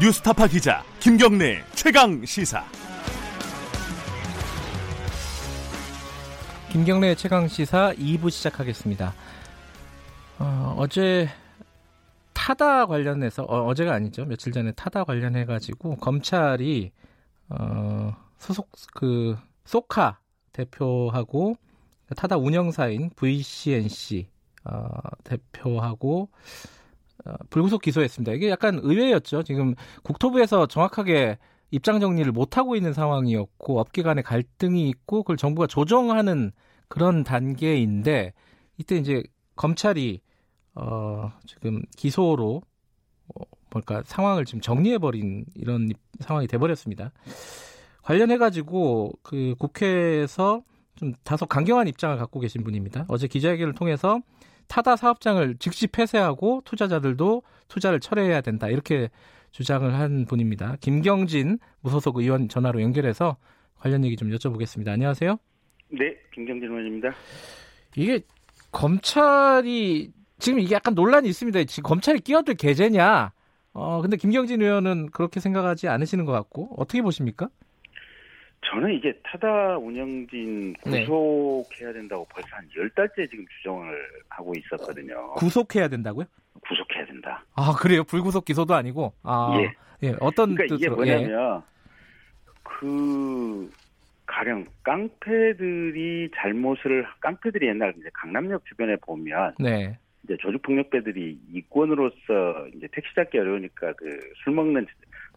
뉴스타파 기자 김경래 최강 시사. 김경래 최강 시사 2부 시작하겠습니다. 어, 제 타다 관련해서 어, 제가 아니죠 며칠 전에 타다 관련해 가지고 검찰이 어, 소속 그 소카 대표하고 타다 운영사인 VCNC 어, 대표하고 어, 불구속 기소했습니다. 이게 약간 의외였죠. 지금 국토부에서 정확하게 입장 정리를 못 하고 있는 상황이었고 업계 간의 갈등이 있고 그걸 정부가 조정하는 그런 단계인데 이때 이제 검찰이 어 지금 기소로 어, 뭘까 상황을 지금 정리해 버린 이런 상황이 돼 버렸습니다. 관련해 가지고 그 국회에서 좀 다소 강경한 입장을 갖고 계신 분입니다. 어제 기자회견을 통해서 타다 사업장을 즉시 폐쇄하고 투자자들도 투자를 철회해야 된다. 이렇게 주장을 한 분입니다. 김경진 무소속 의원 전화로 연결해서 관련 얘기 좀 여쭤보겠습니다. 안녕하세요. 네, 김경진 의원입니다. 이게 검찰이 지금 이게 약간 논란이 있습니다. 지금 검찰이 끼어들 계제냐? 어, 근데 김경진 의원은 그렇게 생각하지 않으시는 것 같고 어떻게 보십니까? 저는 이게 타다 운영진 네. 구속해야 된다고 벌써 한 열달째 지금 주장을 하고 있었거든요. 구속해야 된다고요? 구속해야 된다. 아, 그래요? 불구속 기소도 아니고? 아, 예. 예. 어떤 그러니까 뜻으로? 이게 뭐냐면, 예. 그, 가령 깡패들이 잘못을, 깡패들이 옛날 이제 강남역 주변에 보면, 네. 이제 조직폭력배들이 이권으로서 이제 택시 잡기 어려우니까 그 술 먹는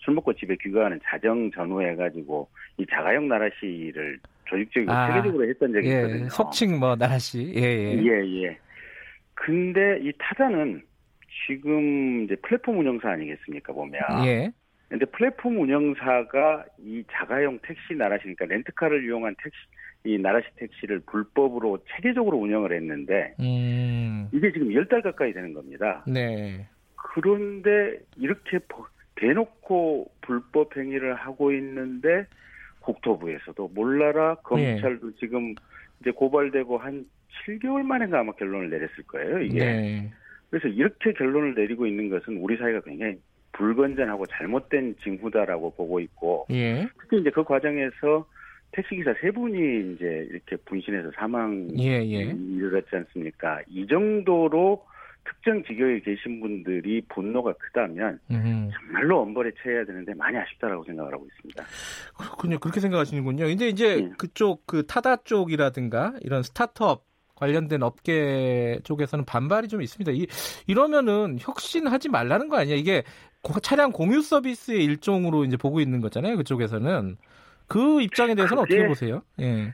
술 먹고 집에 귀가하는 자정 전후해가지고 이 자가용 나라시를 조직적이고 아, 체계적으로 했던 적이 예, 있거든요. 속칭 뭐 나라시. 예, 예. 예, 예. 근데 이 타자는 지금 이제 플랫폼 운영사 아니겠습니까 보면. 예. 근데 플랫폼 운영사가 이 자가용 택시 나라시니까 렌트카를 이용한 택시 이 나라시 택시를 불법으로 체계적으로 운영을 했는데 음. 이게 지금 열 달 가까이 되는 겁니다. 네. 그런데 이렇게 대놓고 불법 행위를 하고 있는데 국토부에서도 몰라라 검찰도 네. 지금 이제 고발되고 한 7개월 만에가 아마 결론을 내렸을 거예요 이게. 네. 그래서 이렇게 결론을 내리고 있는 것은 우리 사회가 굉장히 불건전하고 잘못된 징후다라고 보고 있고 예. 특히 이제 그 과정에서 택시기사 세 분이 이제 이렇게 분신해서 사망 예, 예. 이르렀지 않습니까? 이 정도로 특정 직역에 계신 분들이 분노가 크다면. 정말로 엄벌에 처해야 되는데 많이 아쉽다라고 생각을 하고 있습니다. 그렇군요. 그렇게 생각하시는군요. 근데 이제 네. 그쪽 그 타다 쪽이라든가 이런 스타트업 관련된 업계 쪽에서는 반발이 좀 있습니다. 이, 이러면은 혁신하지 말라는 거 아니야? 이게 차량 공유 서비스의 일종으로 이제 보고 있는 거잖아요. 그쪽에서는 그 입장에 대해서는 어떻게 보세요? 예.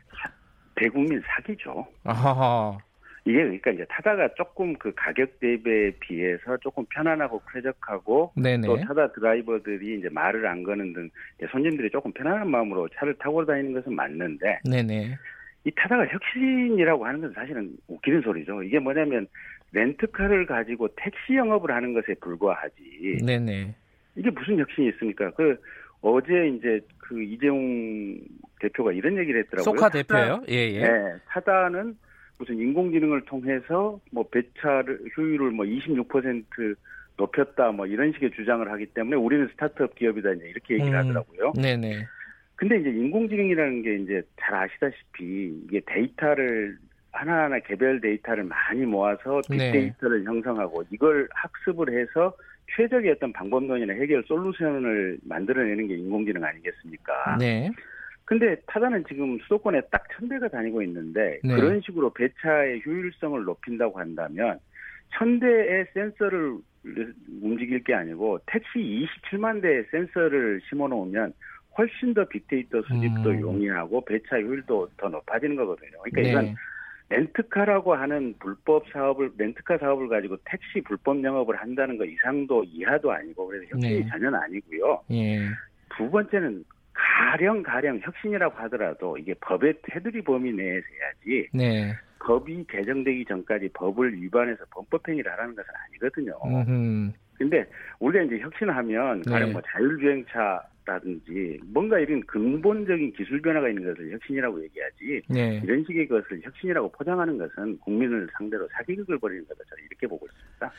대국민 사기죠. 아하. 이게 그러니까 이제 타다가 조금 그 가격 대비에 비해서 조금 편안하고 쾌적하고 네네. 또 타다 드라이버들이 이제 말을 안 거는 등 손님들이 조금 편안한 마음으로 차를 타고 다니는 것은 맞는데 네네. 이 타다가 혁신이라고 하는 것은 사실은 웃기는 소리죠. 이게 뭐냐면 렌트카를 가지고 택시 영업을 하는 것에 불과하지. 네네. 이게 무슨 혁신이 있습니까? 그 어제 이제 그 이재용 대표가 이런 얘기를 했더라고요. 소카 대표요? 예, 예. 네, 타다는 무슨 인공지능을 통해서 뭐 배차를 효율을 뭐 26% 높였다 뭐 이런 식의 주장을 하기 때문에 우리는 스타트업 기업이다 이제 이렇게 얘기를 음, 하더라고요. 네네. 근데 이제 인공지능이라는 게 이제 잘 아시다시피 이게 데이터를 하나하나 개별 데이터를 많이 모아서 네. 빅데이터를 형성하고 이걸 학습을 해서 최적의 어떤 방법론이나 해결 솔루션을 만들어내는 게 인공지능 아니겠습니까? 네. 근데 타다는 지금 수도권에 딱 천 대가 다니고 있는데 네. 그런 식으로 배차의 효율성을 높인다고 한다면 천 대의 센서를 움직일 게 아니고 택시 27만 대의 센서를 심어 놓으면 훨씬 더 빅데이터 수집도 음. 용이하고 배차 효율도 더 높아지는 거거든요. 그러니까 네. 이건 렌트카라고 하는 불법 사업을 렌트카 사업을 가지고 택시 불법 영업을 한다는 거 이상도 이하도 아니고 그래서 혁신이 네. 전혀 아니고요. 예. 두 번째는 가령 가령 혁신이라고 하더라도 이게 법의 테두리 범위 내에서 해야지 네. 법이 개정되기 전까지 법을 위반해서 범법 행위를 하라는 것은 아니거든요. 음흠. 근데 우리가 이제 혁신하면 가령 네. 뭐 자율주행차라든지 뭔가 이런 근본적인 기술 변화가 있는 것을 혁신이라고 얘기하지 네. 이런 식의 것을 혁신이라고 포장하는 것은 국민을 상대로 사기극을 벌이는 거다 저는 이렇게 보고 있습니다.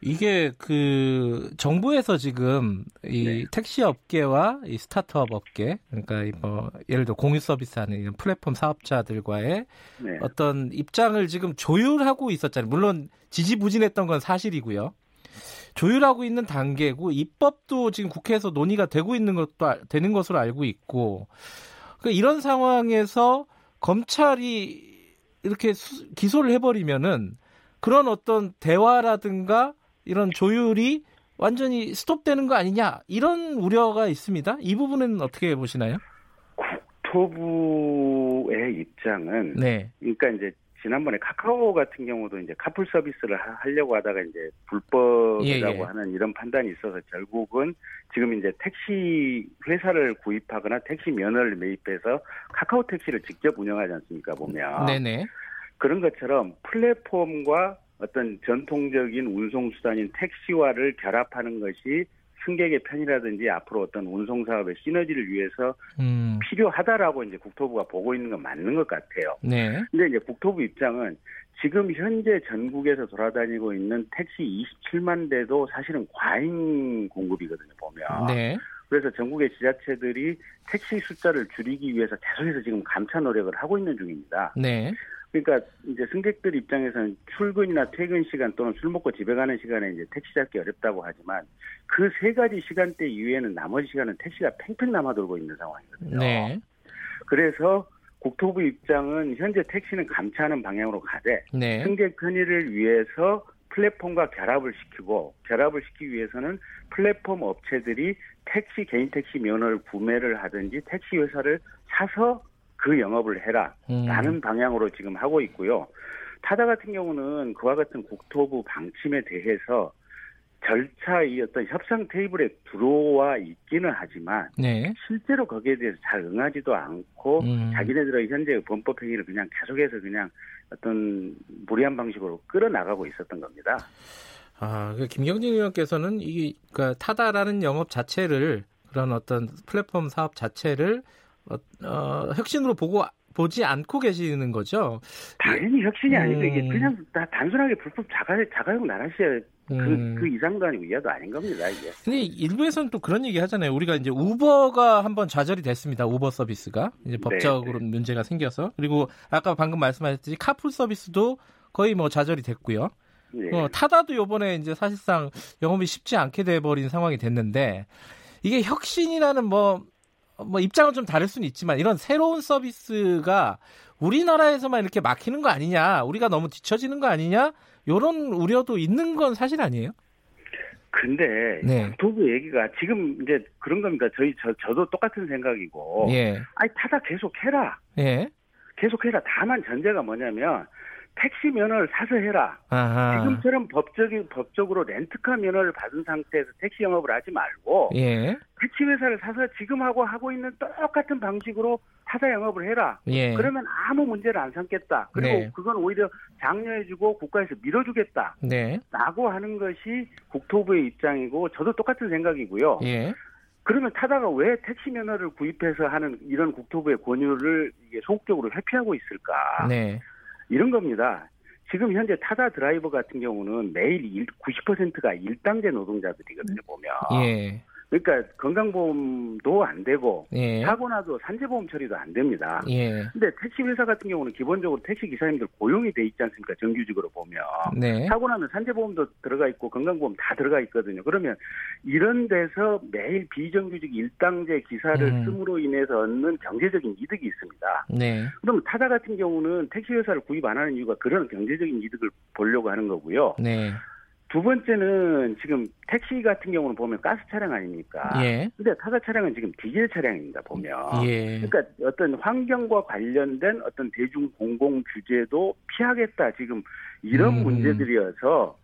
이게 그 정부에서 지금 이 네. 택시 업계와 이 스타트업 업계 그러니까 뭐 예를 들어 공유 서비스하는 이런 플랫폼 사업자들과의 네. 어떤 입장을 지금 조율하고 있었잖아요. 물론 지지부진했던 건 사실이고요. 조율하고 있는 단계고 입법도 지금 국회에서 논의가 되고 있는 것도 되는 것으로 알고 있고 그러니까 이런 상황에서 검찰이 이렇게 수, 기소를 해버리면은 그런 어떤 대화라든가 이런 조율이 완전히 스톱되는 거 아니냐 이런 우려가 있습니다. 이 부분은 어떻게 보시나요? 국토부의 입장은 네. 그러니까 이제 지난번에 카카오 같은 경우도 이제 카풀 서비스를 하려고 하다가 이제 불법이라고 예, 예. 하는 이런 판단이 있어서 결국은 지금 이제 택시 회사를 구입하거나 택시 면허를 매입해서 카카오 택시를 직접 운영하지 않습니까 보면 네네. 그런 것처럼 플랫폼과 어떤 전통적인 운송 수단인 택시화를 결합하는 것이 승객의 편이라든지 앞으로 어떤 운송 사업의 시너지를 위해서 음. 필요하다라고 이제 국토부가 보고 있는 건 맞는 것 같아요. 네. 근데 이제 국토부 입장은 지금 현재 전국에서 돌아다니고 있는 택시 27만 대도 사실은 과잉 공급이거든요, 보면. 네. 그래서 전국의 지자체들이 택시 숫자를 줄이기 위해서 계속해서 지금 감차 노력을 하고 있는 중입니다. 네. 그러니까 이제 승객들 입장에서는 출근이나 퇴근 시간 또는 술 먹고 집에 가는 시간에 이제 택시 잡기 어렵다고 하지만 그 세 가지 시간대 이외에는 나머지 시간은 택시가 팽팽 남아 돌고 있는 상황이거든요. 네. 그래서 국토부 입장은 현재 택시는 감차하는 방향으로 가되 네. 승객 편의를 위해서 플랫폼과 결합을 시키고 결합을 시키기 위해서는 플랫폼 업체들이 택시 개인 택시 면허를 구매를 하든지 택시 회사를 사서 그 영업을 해라 라는 음. 방향으로 지금 하고 있고요. 타다 같은 경우는 그와 같은 국토부 방침에 대해서 절차 이 어떤 협상 테이블에 들어와 있기는 하지만 네. 실제로 거기에 대해서 잘 응하지도 않고 음. 자기네들의 현재 범법 행위를 그냥 계속해서 그냥 어떤 무리한 방식으로 끌어나가고 있었던 겁니다. 아, 그 김경진 의원께서는 이 그러니까 타다라는 영업 자체를 그런 어떤 플랫폼 사업 자체를 어, 어, 혁신으로 보고 보지 않고 계시는 거죠? 당연히 혁신이 음. 아니고 이게 그냥 다 단순하게 불법 자가 자가용 나라시에 그, 음. 그 이상도 아니고 이하도 아닌 겁니다, 이게. 근데 일부에서는 또 그런 얘기 하잖아요. 우리가 이제 우버가 한번 좌절이 됐습니다. 우버 서비스가. 이제 네, 법적으로 네. 문제가 생겨서. 그리고 아까 방금 말씀하셨듯이 카풀 서비스도 거의 뭐 좌절이 됐고요. 네. 어, 타다도 요번에 이제 사실상 영업이 쉽지 않게 돼버린 상황이 됐는데 이게 혁신이라는 뭐 뭐 입장은 좀 다를 수는 있지만 이런 새로운 서비스가 우리나라에서만 이렇게 막히는 거 아니냐, 우리가 너무 뒤처지는 거 아니냐, 이런 우려도 있는 건 사실 아니에요? 근데 네. 국토부 얘기가 지금 이제 그런 겁니다. 저희 저 저도 똑같은 생각이고. 예. 아니 타다 계속 해라. 예. 계속 해라. 다만 전제가 뭐냐면 택시 면허를 사서 해라. 아하. 지금처럼 법적인 법적으로 렌트카 면허를 받은 상태에서 택시 영업을 하지 말고 예. 택시 회사를 사서 지금 하고 하고 있는 똑같은 방식으로 타사 영업을 해라. 예. 그러면 아무 문제를 안 삼겠다. 그리고 네. 그건 오히려 장려해주고 국가에서 밀어주겠다. 네. 라고 하는 것이 국토부의 입장이고 저도 똑같은 생각이고요. 예. 그러면 타다가 왜 택시 면허를 구입해서 하는 이런 국토부의 권유를 소극적으로 회피하고 있을까? 네. 이런 겁니다. 지금 현재 타다 드라이버 같은 경우는 매일 90%가 1단계 노동자들이거든요, 보면. 예. 그러니까 건강보험도 안 되고 예. 사고 나도 산재보험 처리도 안 됩니다. 예. 근데 택시 회사 같은 경우는 기본적으로 택시 기사님들 고용이 돼 있지 않습니까? 정규직으로 보면 네. 사고 나면 산재보험도 들어가 있고 건강보험 다 들어가 있거든요. 그러면 이런 데서 매일 비정규직 일당제 기사를 음. 씀으로 인해서 얻는 경제적인 이득이 있습니다. 네. 그럼 타다 같은 경우는 택시 회사를 구입 안 하는 이유가 그런 경제적인 이득을 보려고 하는 거고요. 네. 두 번째는 지금 택시 같은 경우는 보면 가스 차량 아닙니까? 예. 근데 타사 차량은 지금 디젤 차량입니다, 보면. 예. 그러니까 어떤 환경과 관련된 어떤 대중 공공 규제도 피하겠다, 지금 이런 음. 문제들이어서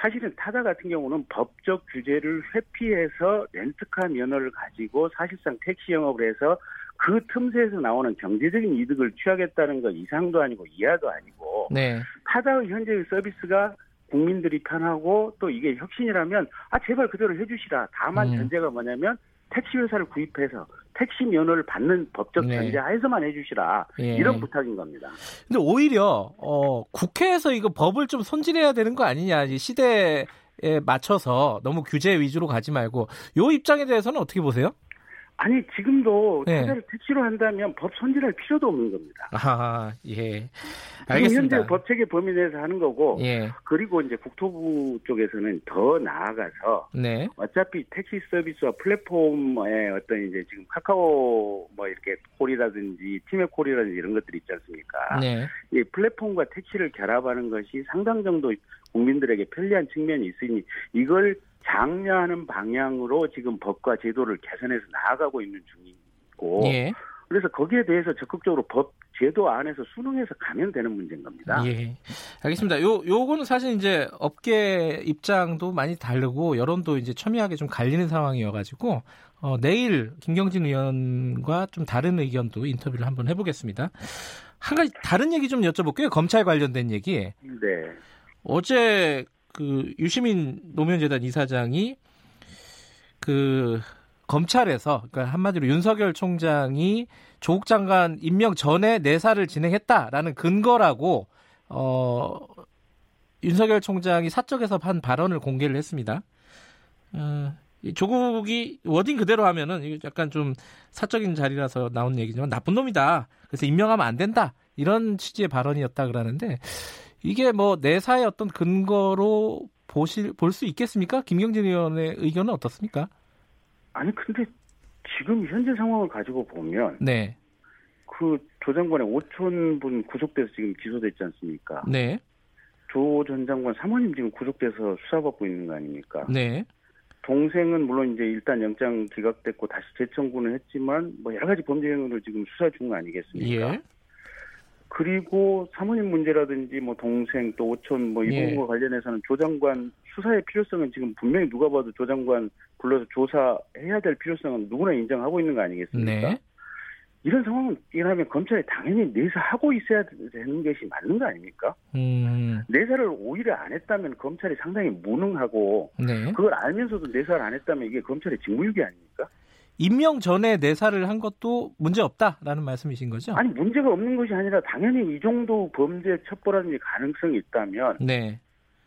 사실은 타다 같은 경우는 법적 규제를 회피해서 렌트카 면허를 가지고 사실상 택시 영업을 해서 그 틈새에서 나오는 경제적인 이득을 취하겠다는 것 이상도 아니고 이하도 아니고 네. 타다의 현재의 서비스가 국민들이 편하고 또 이게 혁신이라면 아 제발 그대로 해주시라. 다만 음. 전제가 뭐냐면 택시 회사를 구입해서 택시 면허를 받는 법적 네. 전제 하에서만 해주시라 예. 이런 부탁인 겁니다. 근데 오히려 어, 국회에서 이거 법을 좀 손질해야 되는 거 아니냐 시대에 에 맞춰서 너무 규제 위주로 가지 말고 요 입장에 대해서는 어떻게 보세요? 아니 지금도 네. 타자를 택시로 한다면 법 손질할 필요도 없는 겁니다. 아, 예. 알겠습니다. 현재 법 체계 범위 내에서 하는 거고 예. 그리고 이제 국토부 쪽에서는 더 나아가서 네. 어차피 택시 서비스와 플랫폼의 어떤 이제 지금 카카오 뭐 이렇게 콜이라든지 팀의 콜이라든지 이런 것들이 있지 않습니까? 네. 이 플랫폼과 택시를 결합하는 것이 상당 정도 국민들에게 편리한 측면이 있으니 이걸 장려하는 방향으로 지금 법과 제도를 개선해서 나아가고 있는 중이고 예. 그래서 거기에 대해서 적극적으로 법 제도 안에서 수능해서 가면 되는 문제인 겁니다. 예. 알겠습니다. 요, 요거는 사실 이제 업계 입장도 많이 다르고 여론도 이제 첨예하게 좀 갈리는 상황이어 가지고, 어, 내일 김경진 의원과 좀 다른 의견도 인터뷰를 한번 해 보겠습니다. 한 가지 다른 얘기 좀 여쭤볼게요. 검찰 관련된 얘기. 네. 어제 그 유시민 노무현재단 이사장이 그 검찰에서 그러니까 한마디로 윤석열 총장이 조국 장관 임명 전에 내사를 진행했다라는 근거라고 어 윤석열 총장이 사적에서 한 발언을 공개를 했습니다. 어, 이 조국이 워딩 그대로 하면은 약간 좀 사적인 자리라서 나온 얘기지만 나쁜 놈이다. 그래서 임명하면 안 된다. 이런 취지의 발언이었다 그러는데 이게 뭐 내사의 어떤 근거로 보실 볼 수 있겠습니까? 김경진 의원의 의견은 어떻습니까? 아니 근데 지금 현재 상황을 가지고 보면 네, 그조 장관의 5천 분 구속돼서 지금 기소됐지 않습니까? 네, 조 전 장관 사모님 지금 구속돼서 수사받고 있는 거 아닙니까? 네, 동생은 물론 이제 일단 영장 기각됐고 다시 재청구는 했지만 뭐 여러 가지 범죄 행위를 지금 수사 중 아니겠습니까? 예, 그리고 사모님 문제라든지 뭐 동생 또 오촌 뭐이 예. 부분과 관련해서는 조 장관 수사의 필요성은 지금 분명히 누가 봐도 조 장관 불러서 조사해야 될 필요성은 누구나 인정하고 있는 거 아니겠습니까? 네, 이런 상황은 일하면 검찰이 당연히 내사하고 있어야 되는 것이 맞는 거 아닙니까? 음, 내사를 오히려 안 했다면 검찰이 상당히 무능하고 네. 그걸 알면서도 내사를 안 했다면 이게 검찰의 직무유기 아닙니까? 임명 전에 내사를 한 것도 문제 없다라는 말씀이신 거죠? 아니 문제가 없는 것이 아니라 당연히 이 정도 범죄 첩보라든지 가능성이 있다면 네,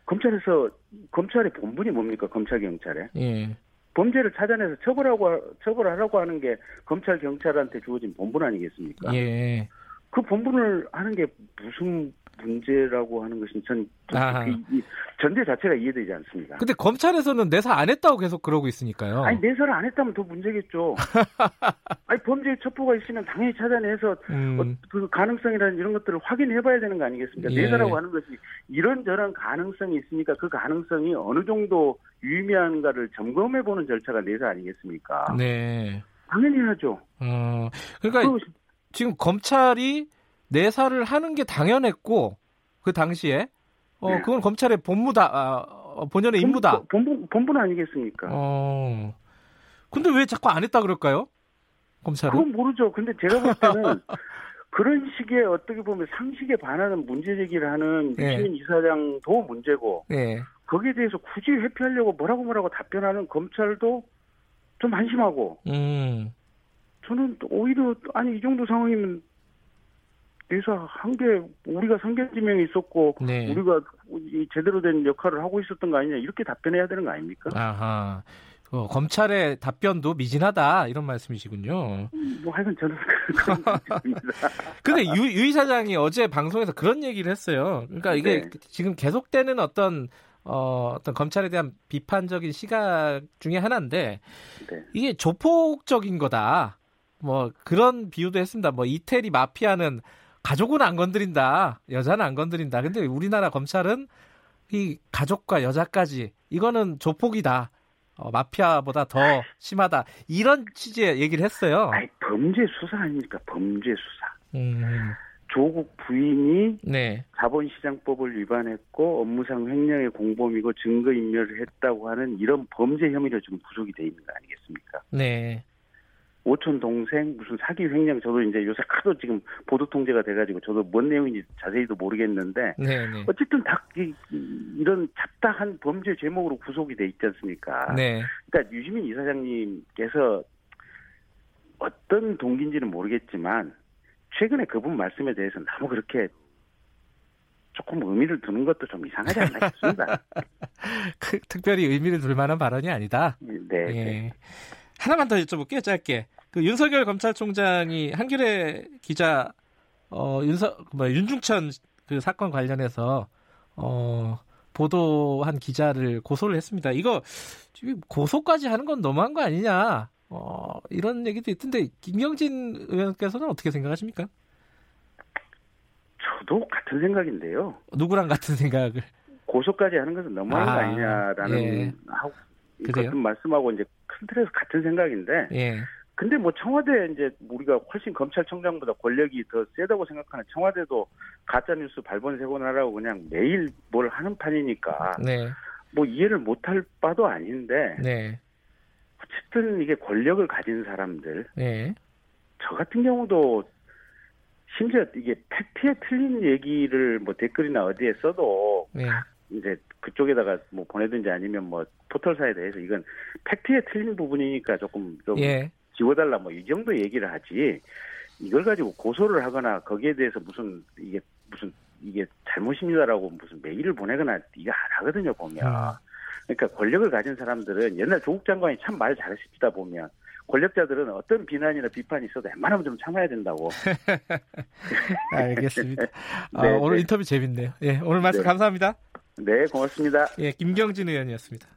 검찰에서 검찰의 본분이 뭡니까 검찰 경찰에 예, 범죄를 찾아내서 처벌하고 하- 처벌하라고 하는 게 검찰 경찰한테 주어진 본분 아니겠습니까? 예, 그 본분을 하는 게 무슨 문제라고 하는 것은 전. 그 이- 이 전제 자체가 이해되지 않습니다. 근데 검찰에서는 내사 안 했다고 계속 그러고 있으니까요. 아니 내사를 안 했다면 더 문제겠죠. 아니 범죄 첩보가 있으면 당연히 찾아내서 음, 어, 그 가능성이라는 이런 것들을 확인해봐야 되는 거 아니겠습니까? 예. 내사라고 하는 것이 이런 저런 가능성이 있으니까 그 가능성이 어느 정도 유의미한가를 점검해보는 절차가 내사 아니겠습니까? 네. 당연히 하죠. 어, 그러니까 그 지금 검찰이 내사를 하는 게 당연했고 그 당시에 어 네. 그건 검찰의 본무다 아, 어, 본연의 임무다. 본분, 본분 아니겠습니까? 어. 근데 왜 자꾸 안 했다 그럴까요? 검찰은? 그건 모르죠. 근데 제가 볼 때는 그런 식의 어떻게 보면 상식에 반하는 문제 제기를 하는 예. 유시민 이사장도 문제고 네. 거기에 대해서 굳이 회피하려고 뭐라고 뭐라고 답변하는 검찰도 좀 안심하고 음. 저는 또 오히려 아니 이 정도 상황이면 내사 한게 우리가 상견지명이 있었고 네. 우리가 이 제대로 된 역할을 하고 있었던 거 아니냐 이렇게 답변해야 되는 거 아닙니까? 아하. 어, 검찰의 답변도 미진하다 이런 말씀이시군요. 뭐 하여간 저는 그런. 근데 유, 유 이사장이 어제 방송에서 그런 얘기를 했어요. 그러니까 이게 네. 지금 계속되는 어떤 어, 어떤 검찰에 대한 비판적인 시각 중에 하나인데 네. 이게 조폭적인 거다. 뭐 그런 비유도 했습니다. 뭐 이태리 마피아는 가족은 안 건드린다. 여자는 안 건드린다. 근데 우리나라 검찰은 이 가족과 여자까지 이거는 조폭이다. 어, 마피아보다 더 심하다. 이런 취지의 얘기를 했어요. 아니 범죄 수사 아닙니까? 범죄 수사. 음, 조국 부인이 네. 자본시장법을 위반했고 업무상 횡령의 공범이고 증거인멸을 했다고 하는 이런 범죄 혐의로 지금 구속이 돼 있는 거 아니겠습니까? 네. 오촌 동생 무슨 사기 횡령 저도 이제 요새 하도 지금 보도 통제가 돼가지고 저도 뭔 내용인지 자세히도 모르겠는데 네, 네. 어쨌든 다 이, 런 잡다한 범죄 제목으로 구속이 돼 있지 않습니까? 네. 그러니까 유시민 이사장님께서 어떤 동기인지는 모르겠지만 최근에 그분 말씀에 대해서 너무 그렇게 조금 의미를 두는 것도 좀 이상하지 않나 싶습니다. 그, 특별히 의미를 둘 만한 발언이 아니다. 네. 예. 하나만 더 여쭤볼게요, 짧게. 그 윤석열 검찰총장이 한겨레 기자 어 윤석 뭐 윤중천 그 사건 관련해서 어 보도한 기자를 고소를 했습니다. 이거 지금 고소까지 하는 건 너무한 거 아니냐? 어 이런 얘기도 있던데 김경진 의원께서는 어떻게 생각하십니까? 저도 같은 생각인데요. 누구랑 같은 생각을? 고소까지 하는 것은 너무한 아, 거 아니냐라는 예. 하고 같은 말씀하고 이제 큰 틀에서 같은 생각인데. 예. 근데 뭐 청와대 이제 우리가 훨씬 검찰청장보다 권력이 더 세다고 생각하는 청와대도 가짜 뉴스 발본 세곤하라고 그냥 매일 뭘 하는 판이니까 네. 뭐 이해를 못할 바도 아닌데 네. 어쨌든 이게 권력을 가진 사람들 네. 저 같은 경우도 심지어 이게 팩트에 틀린 얘기를 뭐 댓글이나 어디에 써도 네. 이제 그쪽에다가 뭐 보내든지 아니면 뭐 포털사에 대해서 이건 팩트에 틀린 부분이니까 조금 좀 예. 지워달라 뭐 이 정도 얘기를 하지 이걸 가지고 고소를 하거나 거기에 대해서 무슨 이게 무슨 이게 잘못입니다라고 무슨 메일을 보내거나 이게 안 하거든요 보면 아. 그러니까 권력을 가진 사람들은 옛날 조국 장관이 참 말 잘하십니다 보면 권력자들은 어떤 비난이나 비판이 있어도 웬만하면 좀 참아야 된다고. 알겠습니다. 아, 네, 오늘 네. 인터뷰 재밌네요. 예, 오늘 말씀 네. 감사합니다. 네, 고맙습니다. 예, 김경진 의원이었습니다.